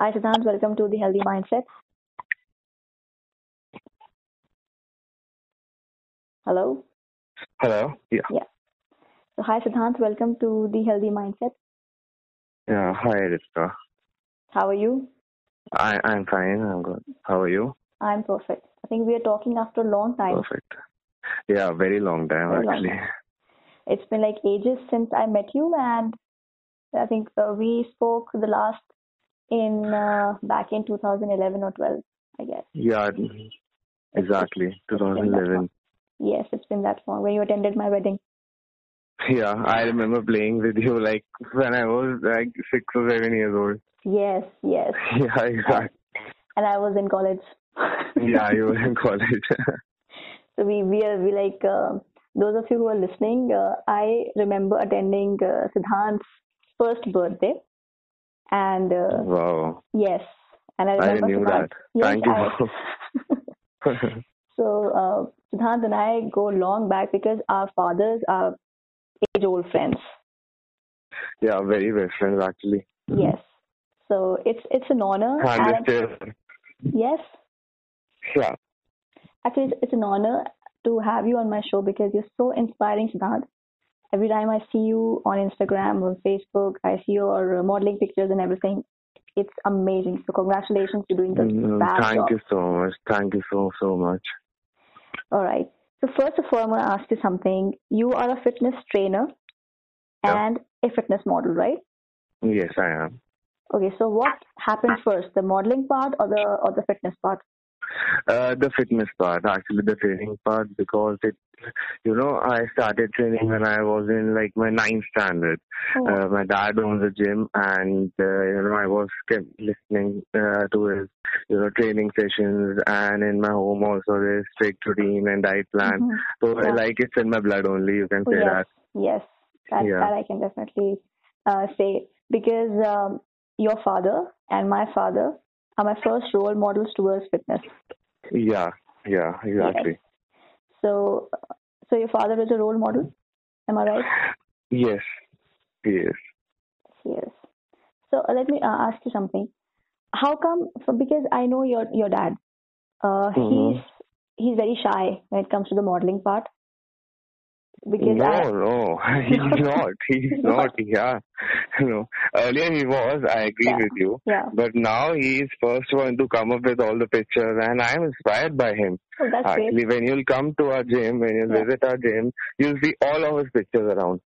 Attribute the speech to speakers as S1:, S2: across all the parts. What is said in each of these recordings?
S1: Hi, Siddhant. Welcome to the Healthy Mindset. Hello.
S2: Hello. Yeah.
S1: Yeah. So, hi, Siddhant. Welcome to the Healthy Mindset.
S2: Yeah. Hi, Rishka.
S1: How are you?
S2: I I'm fine. I'm good. How are you?
S1: I'm perfect. I think we are talking after a long time.
S2: Perfect. Yeah, very long time
S1: Very long
S2: actually.
S1: time. It's been like ages since I met you, and I think uh, we spoke the last in uh, back in 2011 or 12, I guess.
S2: Yeah, exactly.
S1: been that long.
S2: 2011.
S1: Yes, it's been that long when you attended my wedding.
S2: Yeah, I remember playing with you like when I was like six or seven years old.
S1: Yes, yes.
S2: Yeah, exactly.
S1: And I was in college.
S2: Yeah, you were in college.
S1: So we we are we like uh, those of you who are listening. Uh, I remember attending uh, Siddhant's first birthday, and uh,
S2: wow.
S1: yes, and I
S2: I
S1: remember
S2: knew
S1: Siddhant.
S2: that.
S1: Yes,
S2: Thank you.
S1: I- so uh, Siddhant and I go long back because our fathers are age-old friends.
S2: yeah, very best friends actually.
S1: Yes. So it's it's an honor.
S2: And
S1: and yes,
S2: yeah,
S1: actually it's, it's an honor to have you on my show because you're so inspiring, Siddhant. Every time I see you on Instagram or Facebook, I see your uh, modeling pictures and everything. It's amazing. So congratulations, you're doing the
S2: Mm, thank
S1: job.
S2: you so much. Thank you so so much.
S1: All right. So first of all, I'm to ask you something. You are a fitness trainer
S2: Yeah.
S1: and a fitness model, right?
S2: Yes, I am.
S1: Okay. So what happened first, the modeling part or the or the fitness part?
S2: Uh, the fitness part, actually the training part, because it, you know, I started training when I was in like my ninth standard.
S1: Oh,
S2: Uh, my dad owns a gym, and uh, you know, I was kept listening uh, to his, you know, training sessions, and in my home also there's strict routine and diet plan.
S1: mhm.
S2: So
S1: Yeah.
S2: like it's in my blood only. You can
S1: Oh,
S2: say
S1: yes,
S2: that.
S1: yes, that
S2: Yeah.
S1: that I can definitely uh, say because um, your father and my father are my first role models towards fitness.
S2: Yeah, yeah, exactly.
S1: So, so your father is a role model. Am I right?
S2: Yes, yes.
S1: Yes. So uh, let me uh, ask you something. How come? Because I know your your dad. Uh,
S2: Mhm.
S1: He's he's very shy when it comes to the modeling part. Because
S2: no,
S1: I
S2: no, he's not. He's not. Yeah, no. Earlier he was. I agree
S1: Yeah.
S2: with you.
S1: yeah.
S2: But now he is first one to come up with all the pictures, and I am inspired by him.
S1: Oh, that's great.
S2: Actually, when you'll come to our gym, when you'll
S1: Yeah.
S2: visit our gym, you'll see all of his pictures around.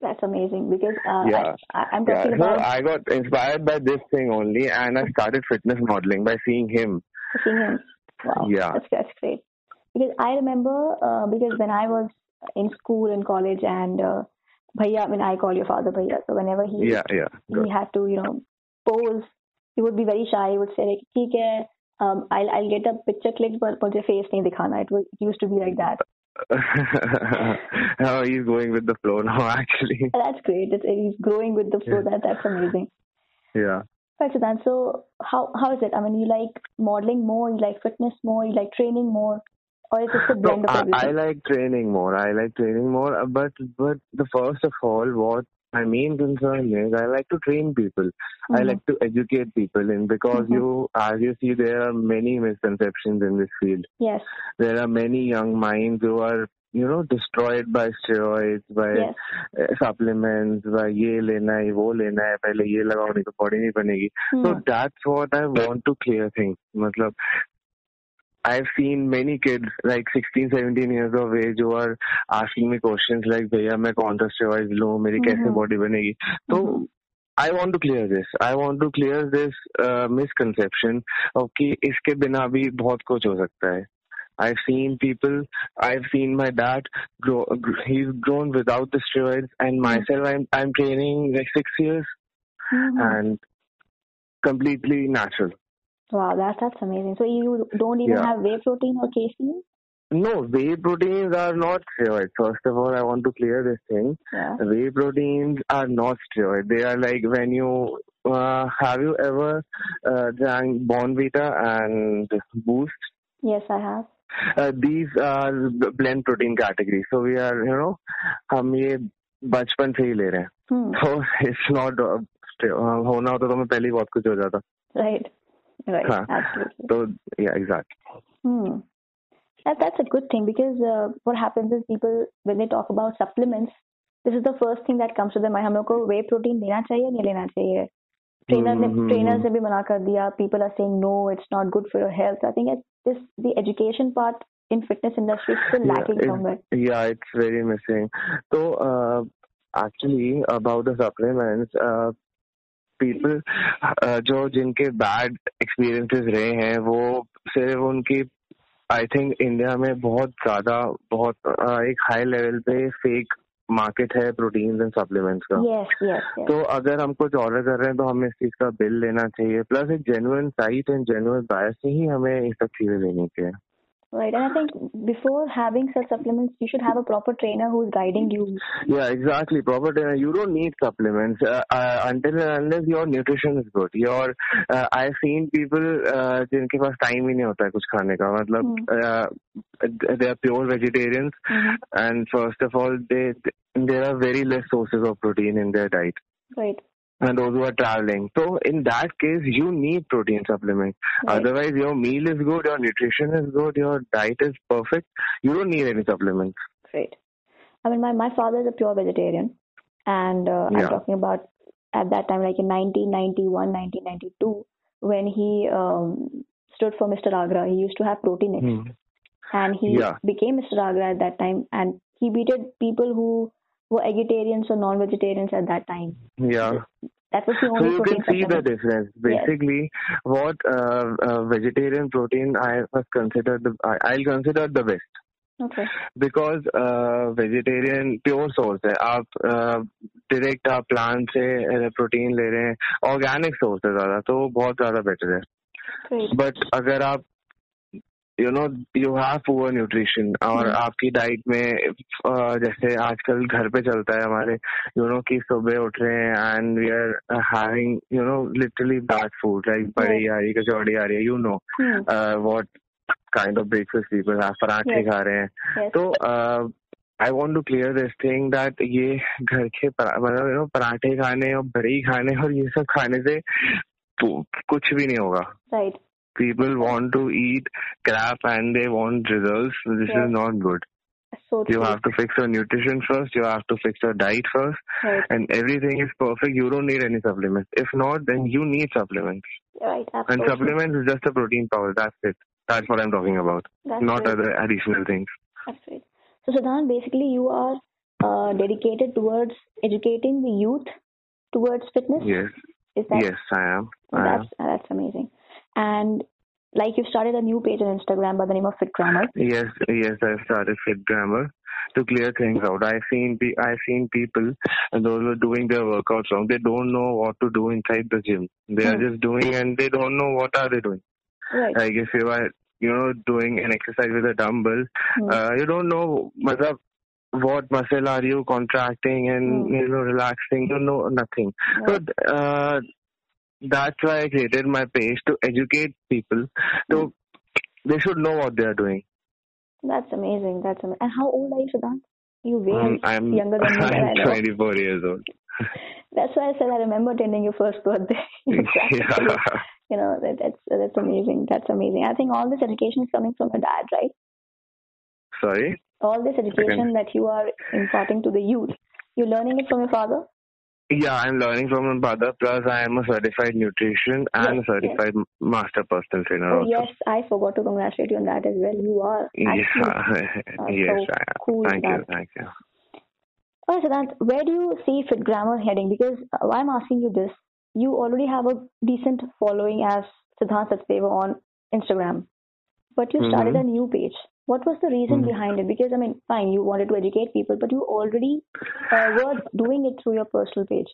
S1: That's amazing because uh,
S2: Yeah.
S1: I, I, I'm
S2: Yeah,
S1: talking
S2: so I got inspired by this thing only, and I started fitness modeling by seeing him.
S1: seeing him. Wow,
S2: Yeah.
S1: that's that's great. Because I remember uh, because when I was in school and college and uh, Bhaiya, I mean I call your father Bhaiya, so whenever he
S2: Yeah, yeah, good.
S1: he had to you know pose, he would be very shy. He would say like, "ठीक है, um, I'll I'll get a picture clicked, but मुझे face नहीं दिखाना." It was it used to be like that.
S2: now he's going with the flow now. Actually,
S1: And that's great. It's, he's growing with the flow. That that's amazing.
S2: yeah.
S1: Right, Siddhant. So how how is it? I mean, you like modeling more, you like fitness more, you like training more, or a blend no, of
S2: everything? I,
S1: I
S2: like training more. I like training more. Uh, but but the first of all, what my main concern is I like to train people. Mm-hmm.
S1: I
S2: like to educate people in because
S1: mm-hmm.
S2: you as you see there are many misconceptions in this field.
S1: Yes.
S2: There are many young minds who are you know destroyed by steroids by
S1: yes.
S2: Uh, supplements by ye lena hai wo lena pehle ye lagaune to body nahi banegi so
S1: hmm.
S2: that's what i want to clear things matlab I've seen many kids like 16, 17 years of age who are asking me questions like भैया मैं कौन सा steroid लूँ मेरी कैसे
S1: Mhm.
S2: body बनेगी तो
S1: Mhm.
S2: I want to clear this. I want to clear this uh, misconception of कि इसके बिना भी बहुत कुछ हो सकता है. I've seen people, I've seen my dad grow, gr- he's grown without the steroids and
S1: Hmm.
S2: myself I'm, I'm training like six years
S1: Mhm.
S2: and completely natural.
S1: Wow, that's that's amazing. So you don't even
S2: Yeah.
S1: have whey protein or casein?
S2: No, whey proteins are not steroids. First of all, I want to clear this thing.
S1: Yeah.
S2: Whey proteins are not steroids. They are like when you uh, have you ever uh, drank Bournvita and Boost?
S1: Yes, I have.
S2: Uh, these are blend protein category. So we are, you know, हम ये बचपन से ही ले रहे हैं.
S1: Hmm.
S2: So it's not uh, uh, होना होता तो मैं पहले ही बहुत कुछ हो जाता.
S1: Right. Right.
S2: हाँ
S1: Absolutely.
S2: तो या exact
S1: Hmm. That, that's a good thing because uh, what happens is people when they talk about supplements, this is the first thing that comes to their mind. हम लोग को वे protein लेना चाहिए नहीं लेना चाहिए ट्रेनर ने
S2: हम्म,
S1: ट्रेनर्स ने भी मना कर दिया people are saying no it's not good for your health I think this the education part in fitness industry is still lacking
S2: yeah,
S1: somewhere.
S2: it's, yeah, it's very missing. So, uh, actually, about the supplements, uh, people uh, जो जिनके bad experiences रहे हैं वो सिर्फ़ उनकी I think India में बहुत ज़्यादा बहुत uh, एक हाई लेवल पे फेक मार्केट है प्रोटीन्स एंड सप्लीमेंट्स का।
S1: Yes, yes, yes.
S2: तो अगर हम कुछ ऑर्डर कर रहे हैं तो हमें इस चीज़ का बिल लेना चाहिए। प्लस एक genuine site and genuine buyer से ही हमें ये सब चीज़ें लेनी चाहिए।
S1: Right, and I think before having such supplements, you should have a proper trainer who is guiding you.
S2: Yeah, exactly. Proper dinner. You don't need supplements uh, uh, until and unless your nutrition is good. Your uh, I've seen people uh, जिनके पास time ही नहीं होता है कुछ खाने का मतलब uh, they are pure vegetarians
S1: Mhm.
S2: and first of all they there are very less sources of protein in their diet
S1: Right.
S2: and those who are traveling. So in that case, you need protein supplement.
S1: Right.
S2: Otherwise, your meal is good, your nutrition is good, your diet is perfect. You don't need any supplements.
S1: Great. I mean, my, my father is a pure vegetarian, and uh, I'm talking about at that time, like in 1991, 1992, when he um, stood for Mr. Agra. He used to have Protinex, and he
S2: Yeah.
S1: became Mr. Agra at that time, and he beated people who were vegetarians or non-vegetarians at that time.
S2: Yeah.
S1: That was the
S2: So you can see the difference. Basically, yes. what uh, uh, vegetarian protein I was considered the I, I'll consider the best
S1: Okay.
S2: because uh, vegetarian pure source है आप direct आप plant से protein ले रहे हैं organic source है ज़्यादा तो बहुत ज़्यादा बेटर है. बट अगर आप you know you have poor nutrition और
S1: हम्म।
S2: आपकी डाइट में जैसे आजकल घर पे चलता है हमारे यू नो कि सुबह उठ रहे हैं and we are having you know literally bad food like बड़ी आ रही कचौड़ी आ रही है you know
S1: Hmm.
S2: What kind of breakfast people have पराठे खा रहे हैं तो I want to clear this thing that ये घर के मतलब यू नो पराठे खाने और बड़ी खाने और ये सब खाने से कुछ भी नहीं होगा
S1: Right.
S2: People want to eat crap and they want results. This
S1: Yeah.
S2: is not good.
S1: So
S2: You have to fix your nutrition first. You have to fix your diet first,
S1: Right.
S2: and everything is perfect. You don't need any supplements. If not, then you need supplements.
S1: Right.
S2: And supplements is just a protein powder. That's it. That's what I'm talking about.
S1: That's
S2: not
S1: right.
S2: other additional things.
S1: That's right. So, Siddhant, basically, you are uh, dedicated towards educating the youth towards fitness.
S2: Yes.
S1: Is that?
S2: Yes, I am. I am.
S1: that's that's amazing. And like you've started a new page on Instagram by the name of Fit Grammar.
S2: Yes, yes, I've started Fit Grammar to clear things out. I've seen pe- I've seen people and those who are doing their workouts wrong. They don't know what to do inside the gym. They are
S1: Hmm.
S2: just doing and they don't know what are they doing.
S1: Right.
S2: Like if you are you know doing an exercise with a dumbbell,
S1: Hmm.
S2: uh, you don't know matlab, what muscle are you contracting and
S1: Hmm.
S2: you know relaxing. You know nothing.
S1: Right.
S2: uh, that's why I created my page to educate people. So they should know what they are doing.
S1: That's amazing. That's amazing. And how old are you, Siddhant? You way
S2: Um, I'm
S1: younger than me.
S2: I'm
S1: know.
S2: 24 years old.
S1: That's why I said I remember attending your first birthday. Practically.
S2: yeah.
S1: You know that, that's that's amazing. That's amazing. I think all this education is coming from your dad, right?
S2: Sorry.
S1: All this education that you are imparting to the youth, you're learning it from your father.
S2: Yeah, I'm learning from my father. Plus, I am a certified nutrition and
S1: Yes,
S2: a certified master personal trainer.
S1: Oh
S2: also.
S1: yes, I forgot to congratulate you on that as well. You are actually
S2: Yeah.
S1: uh,
S2: yes,
S1: so
S2: I am.
S1: cool.
S2: Thank you.
S1: that.
S2: Thank you.
S1: Oh, Siddhant, where do you see Fit Grammar heading? Because uh, why I'm asking you this, you already have a decent following as Siddhant Sachdeva on Instagram, but you started
S2: Mhm.
S1: a new page. What was the reason
S2: Mhm.
S1: behind it? Because I mean, fine, you wanted to educate people, but you already uh, were doing it through your personal page.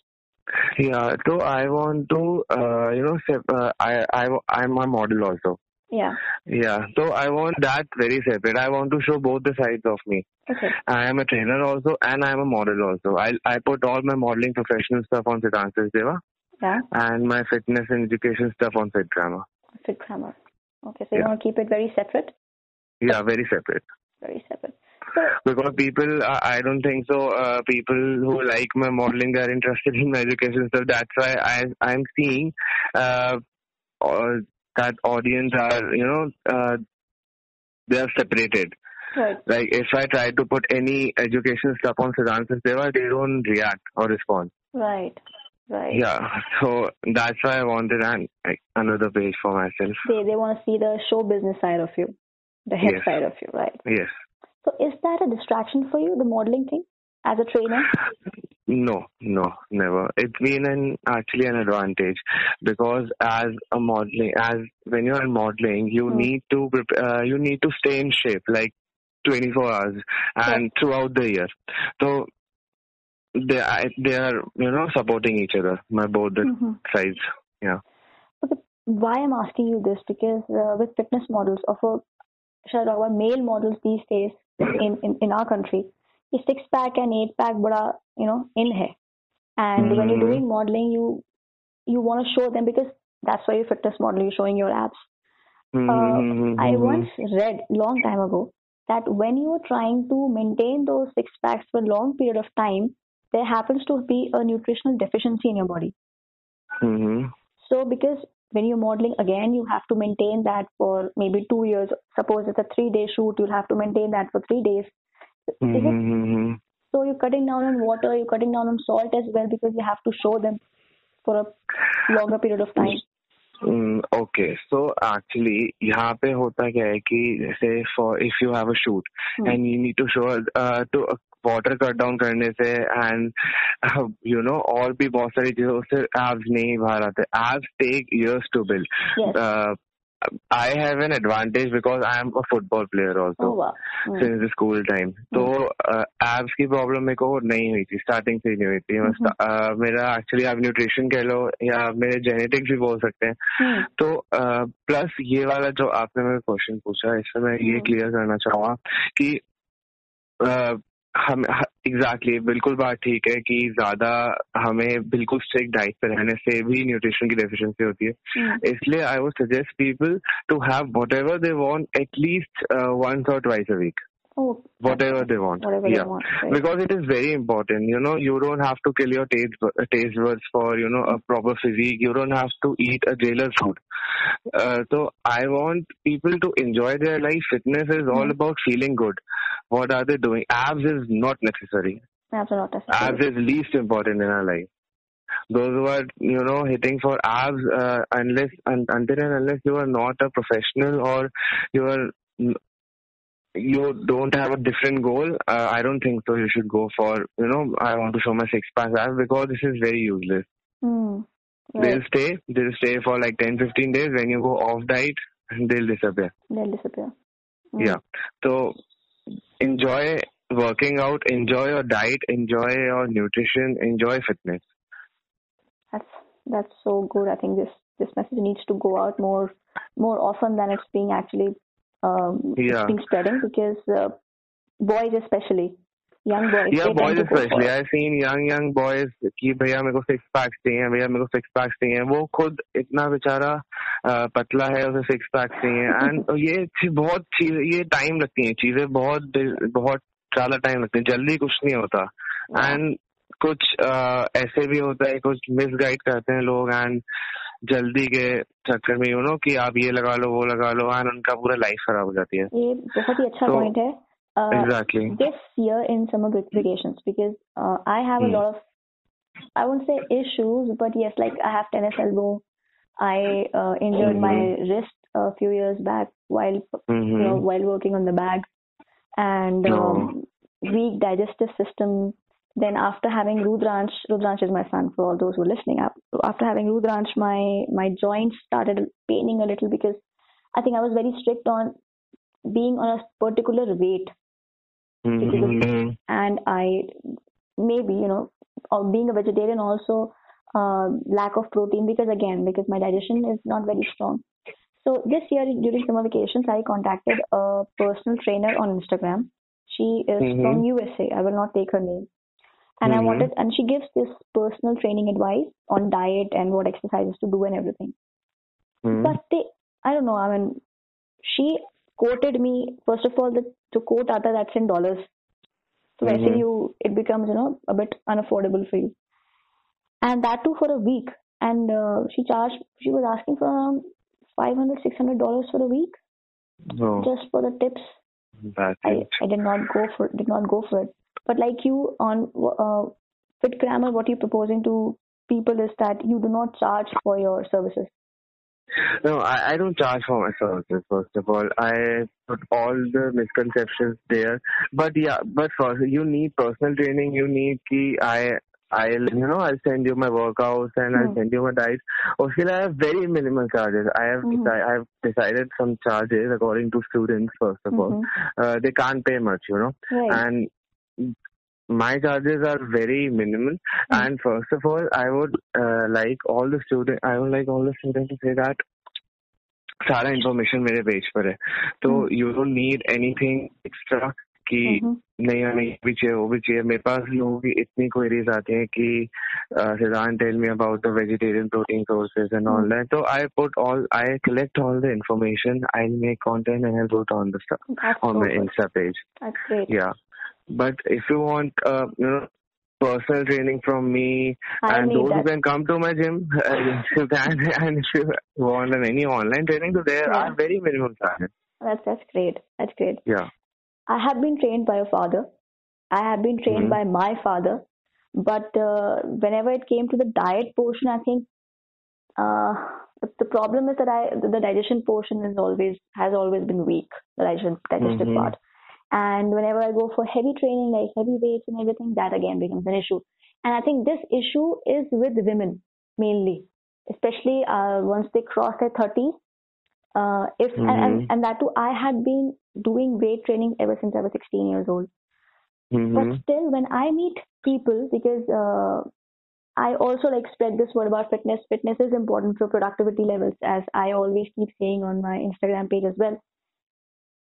S2: Yeah. So I want to, uh, you know, sep- uh, I I I'm a model also.
S1: Yeah.
S2: Yeah. So I want that very separate. I want to show both the sides of me.
S1: Okay.
S2: I am a trainer also, and I am a model also. I I put all my modeling professional stuff on Siddhant Sachdeva
S1: Yeah.
S2: and my fitness and education stuff on Fit Grammar.
S1: Fit Grammar. Okay. So you
S2: Yeah.
S1: want to keep it very separate.
S2: Yeah, very separate.
S1: Very separate.
S2: because people, I, I don't think so. Uh, people who like my modeling, they're interested in my education stuff. That's why I, I'm seeing uh, uh, that audience are, you know, uh, they are separated.
S1: Right.
S2: Like if I try to put any education stuff on Siddhant Sachdeva, they don't react or respond.
S1: Right. Right.
S2: Yeah, so that's why I wanted an like, another page for myself.
S1: They they want to see the show business side of you, the head
S2: Yes.
S1: side of you, right?
S2: Yes.
S1: So is that a distraction for you, the modeling thing, as a trainer?
S2: No, no, never. It's been an actually an advantage because as a modeling, as when you're in modeling, you
S1: Hmm.
S2: need to uh, you need to stay in shape like 24 hours and throughout the year. So they are, they are you know supporting each other, my both the
S1: Mhm.
S2: sides. Yeah.
S1: Okay. Why I'm asking you this because uh, with fitness models, of a should I talk about male models these days in, in, in our country, the six pack and eight pack bada you know in hai. And when you're doing modeling, you you want to show them because that's why you're fitness model. You're showing your abs. Uh, I once read long time ago that when you are trying to maintain those six packs for a long period of time, there happens to be a nutritional deficiency in your body.
S2: hmm
S1: So because when you're modeling again, you have to maintain that for maybe two years. Suppose it's a three day shoot, you'll have to maintain that for three days. Is it
S2: hmm
S1: so you're cutting down on water, you're cutting down on salt as well because you have to show them for a longer period of time.
S2: Okay so actually यहाँ पे होता क्या है कि जैसे for if you have a shoot
S1: Hmm.
S2: And you need to show to water cut down करने से and you know और भी बहुत सारी चीज़ों से एब्स नहीं बाहर आते abs take years
S1: to.
S2: Build I have an advantage because I am a football player
S1: Oh
S2: also
S1: wow. Hmm.
S2: Since the school time तो एब्स की प्रॉब्लम मेरे को नहीं हुई थी स्टार्टिंग से नहीं हुई थी मैं
S1: Mhm.
S2: uh, मेरा एक्चुअली आप न्यूट्रिशन कह लो या मेरे जेनेटिक्स भी बोल सकते हैं
S1: Hmm.
S2: तो प्लस ये वाला जो आपने मेरे क्वेश्चन पूछा इसमें मैं ये। क्लियर करना चाहूँगा कि हम एग्जैक्टली exactly, बिल्कुल बात ठीक है कि ज़्यादा हमें बिल्कुल स्ट्रिक्ट डाइट पर रहने से भी न्यूट्रिशन की डेफिशिएंसी होती है
S1: Hmm.
S2: इसलिए I would suggest people to have whatever they want at least once और twice a week
S1: Oh.
S2: whatever they want.
S1: Whatever
S2: yeah.
S1: they want. Right.
S2: Because it is very important, you know, you don't have to kill your taste, taste buds for, you know, a proper physique. You don't have to eat a jailer's food. Uh, so I want people to enjoy their life. Fitness is all
S1: Mhm.
S2: about feeling good. What are they doing? Abs is not necessary.
S1: That's not necessary.
S2: Abs is least important in our life. Those who are, you know, hitting for abs, uh, unless, un, until and unless you are not a professional or you are you don't have a different goal, uh, I don't think so. You should go for, you know, I want to show my six pack abs because this is very useless.
S1: Hmm.
S2: They'll stay, they'll stay for like 10, 15 days. When you go off diet, they'll disappear.
S1: They'll disappear. Hmm.
S2: Yeah. So enjoy working out, enjoy your diet, enjoy your nutrition, enjoy fitness.
S1: That's that's so good. I think this this message needs to go out more more often than it's being actually um,
S2: Yeah.
S1: being spreading because uh, boys especially young boys
S2: Yeah, boys especially. I've seen young young boys कि भैया मेरे को six packs चाहिए भैया मेरे को six packs चाहिए। वो खुद इतना बेचारा पतला है उसे सिक्स पैक्स चाहिए। एंड ये बहुत चीज़ ये टाइम लगती हैं चीज़ें बहुत बहुत ज़्यादा टाइम लगती है। जल्दी कुछ नहीं होता। एंड कुछ ऐसे भी होता है कुछ मिसगाइड करते हैं लोग। एंड जल्दी के चक्कर में यू नो कि आप ये लगा लो वो लगा लो एंड उनका पूरा लाइफ खराब हो जाती है।
S1: ये बहुत ही अच्छा
S2: तो
S1: पॉइंट है।
S2: Exactly
S1: this year in summer vacations because I have a lot of I would say issues but yes like I have tennis elbow I injured my wrist a few years back while you know while working on the bag and weak digestive system Then after having Rudransh, Rudransh is my son for all those who are listening. Af- After having Rudransh, my my joints started paining a little because I think I was very strict on being on a particular weight
S2: Mm-hmm.
S1: and I maybe you know or being a vegetarian also uh, lack of protein because again because my digestion is not very strong. So this year during summer vacations I contacted a personal trainer on Instagram. She is
S2: Mhm.
S1: from USA. I will not take her name. And I
S2: Mhm.
S1: wanted and she gives this personal training advice on diet and what exercises to do and everything.
S2: Mhm.
S1: But they, I don't know. I mean, she quoted me first of all the to quote आता that's in dollars. So mm-hmm. actually you it becomes you know a bit unaffordable for you. And that too for a week. And uh, she charged she was asking for around 500 600 dollars for a week.
S2: Oh.
S1: Just for the tips.
S2: I,
S1: I did not go for did not go for it. But like you on uh, Fit Grammar, what you're proposing to people is that you do not charge for your services.
S2: No, I, I don't charge for my services. First of all, I put all the misconceptions there. But yeah, but first you need personal training. You need ki I I'll you know I'll send you my workouts and mm-hmm. I'll hmm. send you my diet. Okay, I have very minimal charges. I have mm-hmm. deci- I have decided some charges according to students. First of mm-hmm. all, uh, they can't pay much, you know,
S1: right.
S2: and my charges are very minimal. Mm-hmm. And first of all, I would uh, like all the student, I would like all the students to say that सारा information मेरे page पर है तो you don't need anything extra कि नहीं हमें भी चाहिए वो भी चाहिए मेरे पास लोगों की इतनी क्वेरीज आती हैं कि Siddhant tell me about the vegetarian protein sources and all that तो I put all I collect all the information I make content and I put on the stuff on my Insta page या but if you want, uh, you know, personal training from me,
S1: I
S2: and those
S1: that.
S2: who can come to my gym, uh, you can. And if you want any online training, so there yeah. are very minimum charges.
S1: That's that's great. That's great.
S2: Yeah.
S1: I have been trained by a father. I have been trained mm-hmm. by my father. But uh, whenever it came to the diet portion, I think uh, the problem is that I the digestion portion is always has always been weak. The digestion digestive mm-hmm. part. And whenever I go for heavy training, like heavy weights and everything, that again becomes an issue. And I think this issue is with women mainly, especially uh, once they cross their 30s. Uh, if mm-hmm. and, and that too, I had been doing weight training ever since I was 16 years old.
S2: Mm-hmm.
S1: But still, when I meet people, because uh, I also like spread this word about fitness. Fitness is important for productivity levels, as I always keep saying on my Instagram page as well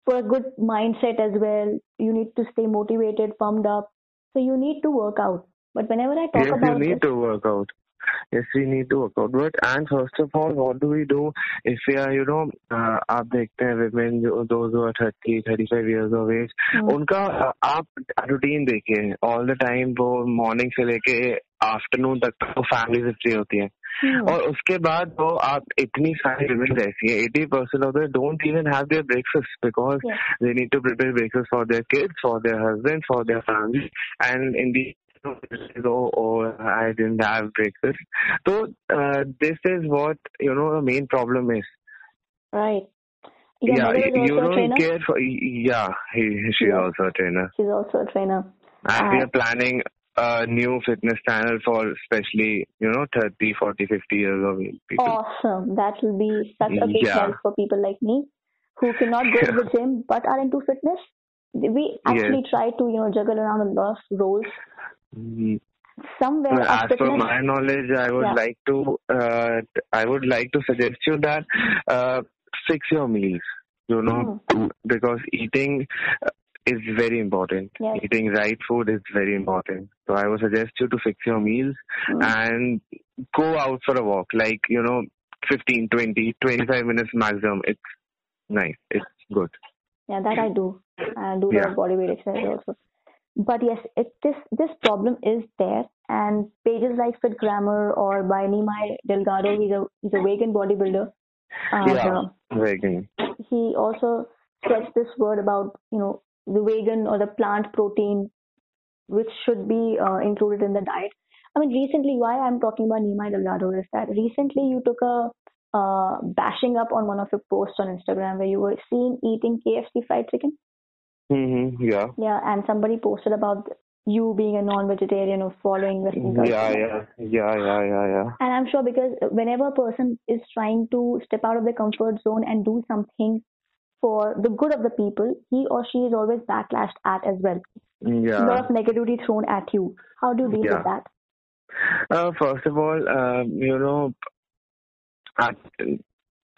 S1: for a good mindset as well. You need to stay motivated, pumped up. So you need to work out. But whenever I talk
S2: yes,
S1: about
S2: you need
S1: this,
S2: to work out. Yes, we need to work out. But and first of all, what do we do if we are, you know, uh, आप देखते हैं women those who are 30, 35 years of age, hmm. उनका आप routine देखिए all the time वो morning से लेके afternoon तक वो फैमिली से फ्री होती है Hmm. और उसके बाद वो आप इतनी सारी विमेन ऐसी है eighty percent of don't even have their breakfast because they need to prepare breakfast for their kids for their husband for their family and in the oh, oh, I didn't have breakfast. So uh, this is what you know the main problem is.
S1: Right.
S2: Your yeah, you don't care for. Yeah, he, she's yeah. also a trainer.
S1: She's also a trainer.
S2: And uh, we are planning a new fitness channel for especially, you know, 30, 40, 50 years of people.
S1: Awesome. That will be such a big yeah. help for people like me who cannot go to the gym but are into fitness. We actually yes. try to, you know, juggle around a lot of roles.
S2: Mm-hmm.
S1: Somewhere
S2: well, as per my knowledge, I would yeah. like to, uh, I would like to suggest you that uh, fix your meals. You know, mm. because eating is very important.
S1: Yes.
S2: Eating right food is very important. So I would suggest you to fix your meals mm. and go out for a walk, like, you know, 15, 20, 25 minutes maximum. It's nice. It's good.
S1: Yeah, that I do. I do yeah. the body weight exercise also. But yes, it, this this problem is there, and pages like Fit Grammar or by Nimai Delgado, he's a he's a vegan bodybuilder.
S2: Uh, yeah, vegan.
S1: He also spreads this word about you know the vegan or the plant protein, which should be uh, included in the diet. I mean, recently, why I'm talking about Nimai Delgado is that recently you took a uh, bashing up on one of your posts on Instagram where you were seen eating KFC fried chicken.
S2: Mm-hmm, yeah.
S1: Yeah, and somebody posted about you being a non-vegetarian or following Western
S2: culture. Yeah, yeah, yeah, yeah, yeah, yeah.
S1: And I'm sure because whenever a person is trying to step out of their comfort zone and do something for the good of the people, he or she is always backlashed at as well.
S2: Yeah.
S1: A lot of negativity thrown at you. How do you deal
S2: yeah.
S1: with that?
S2: Uh, first of all, uh, you know,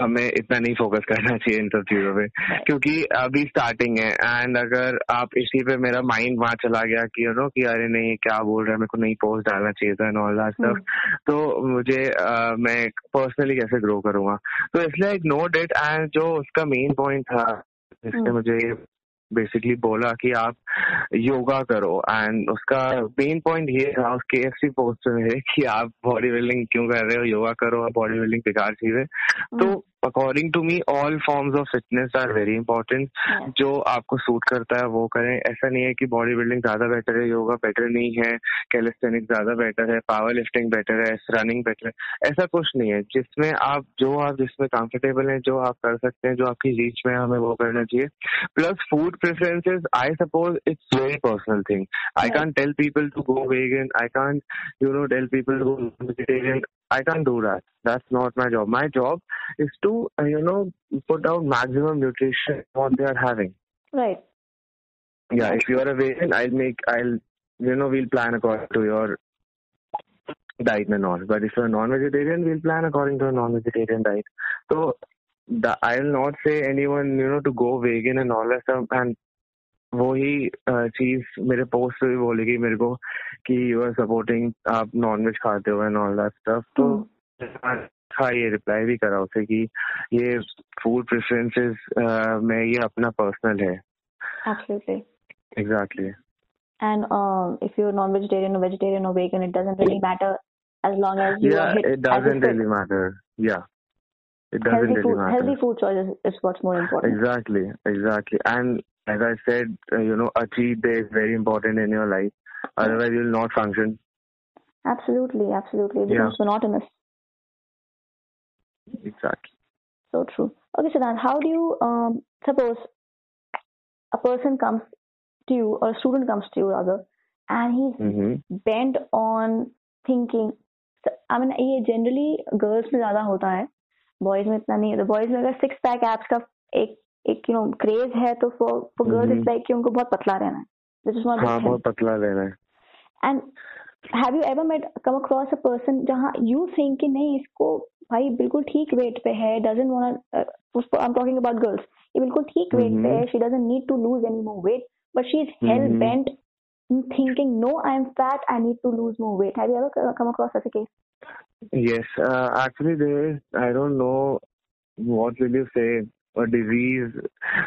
S2: हमें इतना नहीं focus करना चाहिए इन सब चीज़ों पे। क्योंकि अभी स्टार्टिंग है एंड अगर आप इसी पे मेरा माइंड वहाँ चला गया कि यू नो कि अरे नहीं क्या बोल रहा है मेरे को नहीं पोस्ट डालना चाहिए था एंड ऑल दैट स्टफ़ तो मुझे आ, मैं पर्सनली कैसे ग्रो करूँगा? तो इसलिए एक नो डेट एंड जो उसका मेन पॉइंट था जिसने हम्म। मुझे बेसिकली बोला कि आप योगा करो। एंड उसका मेन पॉइंट ये था, उस के एफ़ सी पोस्टर है कि आप बॉडी बिल्डिंग क्यों कर रहे हो? योगा करो बॉडी बिल्डिंग बेकार चीज़ है। तो according to me all forms of fitness are very important जो आपको सूट करता है वो करें। ऐसा नहीं है कि बॉडी बिल्डिंग ज़्यादा बेटर है योगा बेटर नहीं है कैलिस्थेनिक ज़्यादा बेटर है पावर लिफ्टिंग बेटर है रनिंग बेटर है। ऐसा कुछ नहीं है। जिसमें आप जो आप जिसमें कंफर्टेबल हैं जो आप कर सकते हैं जो आपकी रीच में हमें वो करना चाहिए। Plus food preferences I suppose it's very personal thing I can tell people to go vegan I can you know tell people to go vegetarian I can't do that. That's not my job. My job is to, uh, you know, put out maximum nutrition what they are having.
S1: Right.
S2: Yeah, if you are a vegan, I'll make, I'll, you know, we'll plan according to your diet and all. But if you're a non-vegetarian, we'll plan according to a non-vegetarian diet. So the, I'll not say anyone, you know, to go vegan and all that stuff. And वो ही चीज़ मेरे post पे भी बोलेगी मेरे को कि you are supporting आप non veg खाते हो एंड ऑल दैट स्टफ़ तो था ये रिप्लाई भी करा उसे कि ये फ़ूड प्रेफरेंसेस में ये अपना पर्सनल है। Exactly
S1: and if you non vegetarian और वेजिटेरियन और vegan it doesn't really matter as long as you are
S2: it doesn't really matter या it doesn't really matter
S1: healthy food choices is what's more important
S2: exactly exactly and as I said, uh, you know, a cheat day is very important in your life. Otherwise, you'll not function.
S1: Absolutely, absolutely. It becomes
S2: Yeah.
S1: monotonous.
S2: Exactly.
S1: So true. Okay, Siddhant, how do you um, suppose a person comes to you or a student comes to you rather, and he's
S2: hmm
S1: bent on thinking. I mean, ये generally girls में ज्यादा होता है, boys में इतना नहीं है. तो boys में अगर six pack abs का एक यू नो क्रेज है तो for for girls it's like कि उनको बहुत पतला रहना है। दिस इज़ नॉट
S2: हाँ बहुत पतला रहना है।
S1: And have you ever met come across a person जहाँ यू थिंक कि नहीं इसको भाई बिल्कुल ठीक वेट पे है doesn't want I am talking about girls ये बिल्कुल ठीक वेट पे
S2: mm-hmm.
S1: है she doesn't need to lose any more weight but she is
S2: hell
S1: bent thinking no i'm fat i need to lose more weight. Have you ever uh, come across such a case?
S2: Yes uh, actually there is i don't know what will you say. A disease,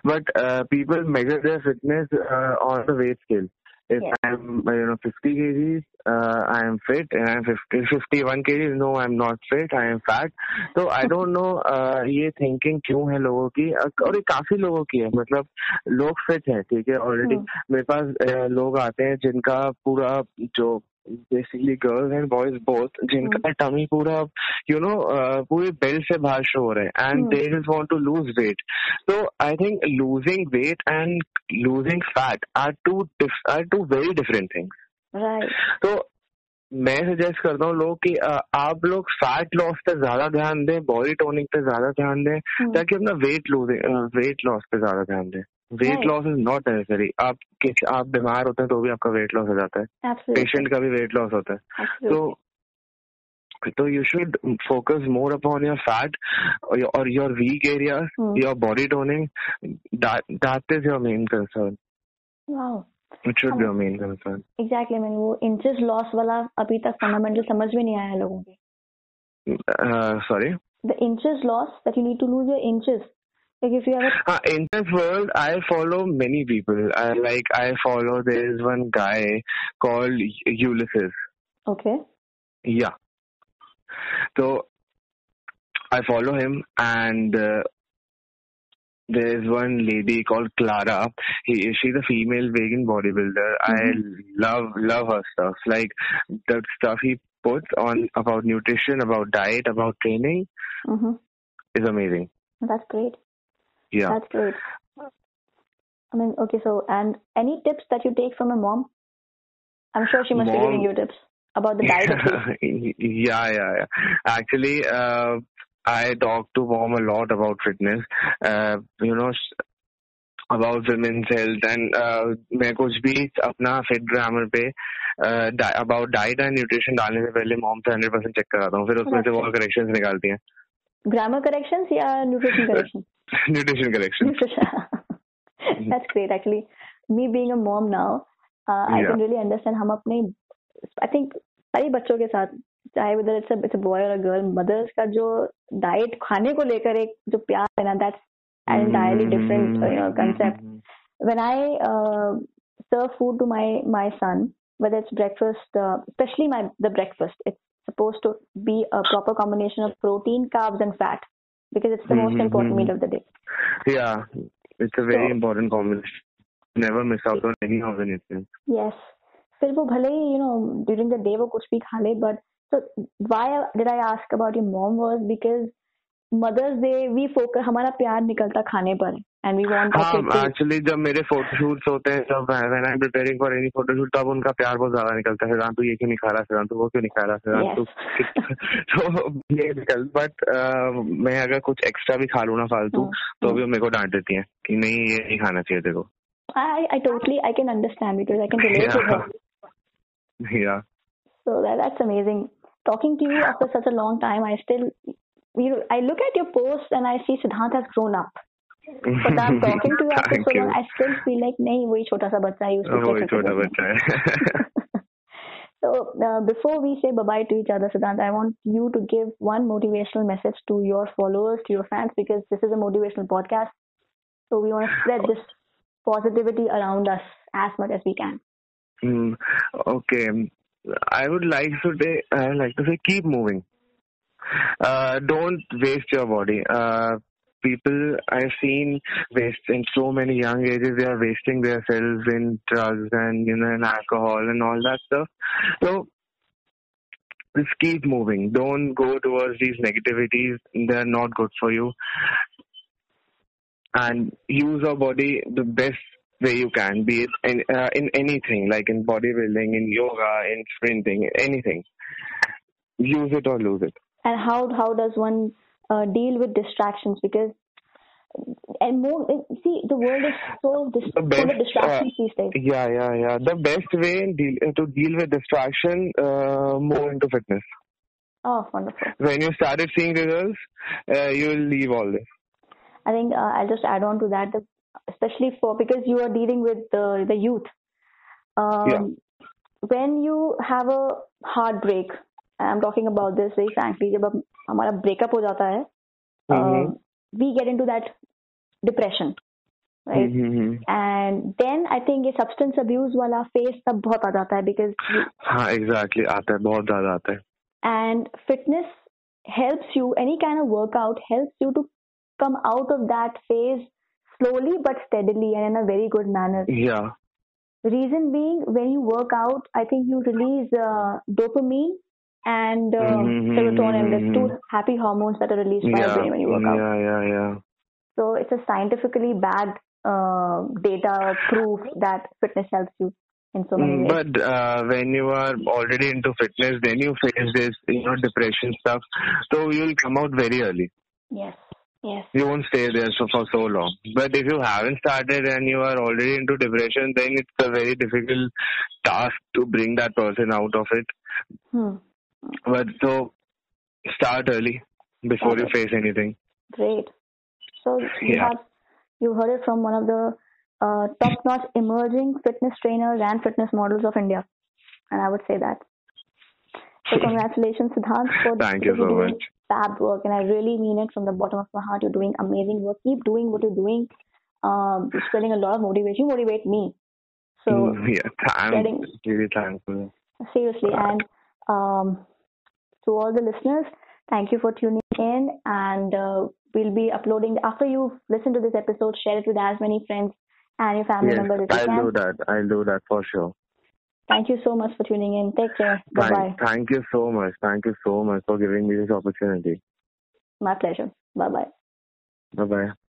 S2: but uh, people measure their fitness uh, on the weight scale. If
S1: Yes.
S2: I'm, uh, you know, 50 kgs, uh, I am fit, and I'm 50, 51 kgs, no, I'm not fit, I am fat. So I don't know uh, ये thinking क्यों है लोगों की अ, और ये काफ़ी लोगों की है मतलब लोग फिट हैं ठीक है ऑलरेडी
S1: हम्म।
S2: मेरे पास अ, लोग आते हैं जिनका पूरा जो basically girls and boys both जिनका टमी पूरा यू नो पूरे बेल्ट से बाहर शो हो रहे हैं
S1: and.
S2: They just want to lose weight तो I think losing weight and losing fat are two are two very different things. तो मैं सजेस्ट करता हूँ लोग कि आप लोग फैट लॉस पे ज़्यादा ध्यान दें बॉडी टोनिंग पे ज़्यादा ध्यान दें
S1: Hmm.
S2: ताकि अपना वेट लूजिंग वेट लॉस पे ज़्यादा ध्यान दें
S1: weight
S2: loss is not necessary आप किस आप बीमार होते हैं तो भी आपका वेट लॉस हो जाता है। पेशेंट का भी वेट लॉस होता है। तो तो you should focus more upon your fat और your weak
S1: area
S2: your body toning that is your main concern should main concern
S1: exactly मैंने वो इंचेस लॉस वाला अभी तक फंडामेंटल समझ में नहीं आया लोगों के।
S2: Sorry
S1: the inches loss that you need to lose your inches Like if you have a
S2: Uh, in this world, I follow many people. I like I follow. There is one guy called Ulisses.
S1: okay,
S2: Yeah. So I follow him, and uh, there is one lady called Clara. He, she's a female vegan bodybuilder. I love love her stuff. Like the stuff he puts on about nutrition, about diet, about training
S1: hmm
S2: is amazing.
S1: that's great.
S2: Yeah.
S1: That's great. I mean, okay. So, and any tips that you take from a mom? I'm sure she must be
S2: Mom-
S1: giving you tips about the diet. at least.
S2: yeah, yeah, yeah. Actually, uh, I talk to mom a lot about fitness. Uh, you know, s- about women's health and uh, मैं कुछ भी अपना fit grammar पे about diet and nutrition डालने से पहले mom से hundred percent check कराता हूँ फिर उसमें से वो करेक्शन निकालती हैं
S1: Grammar corrections या nutrition corrections?
S2: Nutrition correction
S1: That's great. Actually, me being a mom now, uh, I
S2: Yeah.
S1: can really understand हम अपने I think सभी बच्चों के साथ चाहे whether it's a it's a boy or a girl, mothers का जो diet खाने को लेकर एक जो प्यार है ना that's an entirely different uh, you know, concept. when I uh, serve food to my my son, whether it's breakfast, uh, especially my the breakfast, it's supposed to be a proper combination of protein, carbs, and fat because it's the mm-hmm. most important meal of the day.
S2: Yeah, it's a very so, important combination. Never miss out on any of the nutrients.
S1: Yes. फिर वो भले ही you know during the day वो कुछ भी खा ले but so why did I ask about your mom was because mother's day we focus हमारा प्यार निकलता खाने पर एंड वी वांट
S2: हाँ एक्चुअली जब मेरे फोटोशूट्स होते हैं जब when I am preparing for any photoshoot तब उनका प्यार बहुत ज़्यादा निकलता है सिद्धांत तू ये क्यों नहीं खा रहा सिद्धांत वो क्यों नहीं खा रहा सिद्धांत तो ये निकल बट मैं अगर कुछ एक्स्ट्रा भी खा लू ना फालतू हाँ, तो हाँ। भी मेरे को डांट देती है कि नहीं ये नहीं खाना चाहिए तेरे को
S1: I I totally I can understand because I can relate yeah. to her.
S2: Yeah.
S1: So that, that's amazing. Talking to you after such a long time, I still you I look at your posts and I see Siddhant has grown up. But I'm talking to you after so long, I still feel like नहीं वही छोटा सा बच्चा है उसको
S2: वही छोटा बच्चा है.
S1: so uh, before we say bye bye to each other, Siddhant, I want you to give one motivational message to your followers, to your fans, because this is a motivational podcast. So we want to spread this positivity around us as much as we can.
S2: Mm, okay, I would like to say, I would like to say, keep moving uh, don't waste your body. Uh, people I've seen waste in so many young ages, they are wasting themselves in drugs and you know, in alcohol and all that stuff. So just keep moving. Don't go towards these negativities. They're not good for you. And use your body the best way you can, be it in, uh, in anything, like in bodybuilding, in yoga, in sprinting, anything. Use it or lose it
S1: and how how does one uh, deal with distractions? Because and more see the world is so dis- full of distractions uh, these days.
S2: yeah yeah yeah. The best way deal, to deal with distraction uh, more into fitness.
S1: Oh wonderful.
S2: When you started seeing results uh, you will leave all this.
S1: I think uh, i'll just add on to that especially for because you are dealing with the the youth. Um, yeah. when you have a heartbreak I am talking about this very frankly जब हमारा breakup हो जाता है we get into that depression and then I think ये substance abuse वाला face तब बहुत आ जाता है बिकॉज
S2: हाँ एग्जैक्टली आता है बहुत ज्यादा आता है
S1: and fitness helps you any kind of workout helps you to come out of that phase slowly but steadily and in a very good manner
S2: yeah
S1: reason being when you work out i think you release uh, dopamine and uh, mm-hmm. serotonin, the two happy hormones that are released by
S2: yeah.
S1: the brain when you work out.
S2: Yeah, yeah, yeah.
S1: So it's a scientifically backed uh, data proof that fitness helps you in so many
S2: ways. But uh, when you are already into fitness, then you face this, you know, depression stuff. So you'll come out very early.
S1: Yes. Yes.
S2: You won't stay there so, for so long. But if you haven't started and you are already into depression, then it's a very difficult task to bring that person out of it.
S1: Hmm.
S2: But so start early before okay. you face anything.
S1: Great. So you yeah. have you heard it from one of the uh, top-notch emerging fitness trainers and fitness models of India, and I would say that. So congratulations, Siddhant, for
S2: Thank you so much.
S1: fab work, and I really mean it from the bottom of my heart. You're doing amazing work. Keep doing what you're doing. Um, you're spreading a lot of motivation. You motivate me. So
S2: mm, yeah, I'm spreading, really thankful.
S1: Seriously, and um, to all the listeners, thank you for tuning in. And uh, we'll be uploading after you listen to this episode. Share it with as many friends and your family
S2: yes,
S1: members
S2: as
S1: you
S2: can. I'll do that. I'll do that for sure.
S1: Thank you so much for tuning in. Take care. Bye bye.
S2: Thank you so much. Thank you so much for giving me this opportunity.
S1: My pleasure. Bye bye.
S2: Bye bye.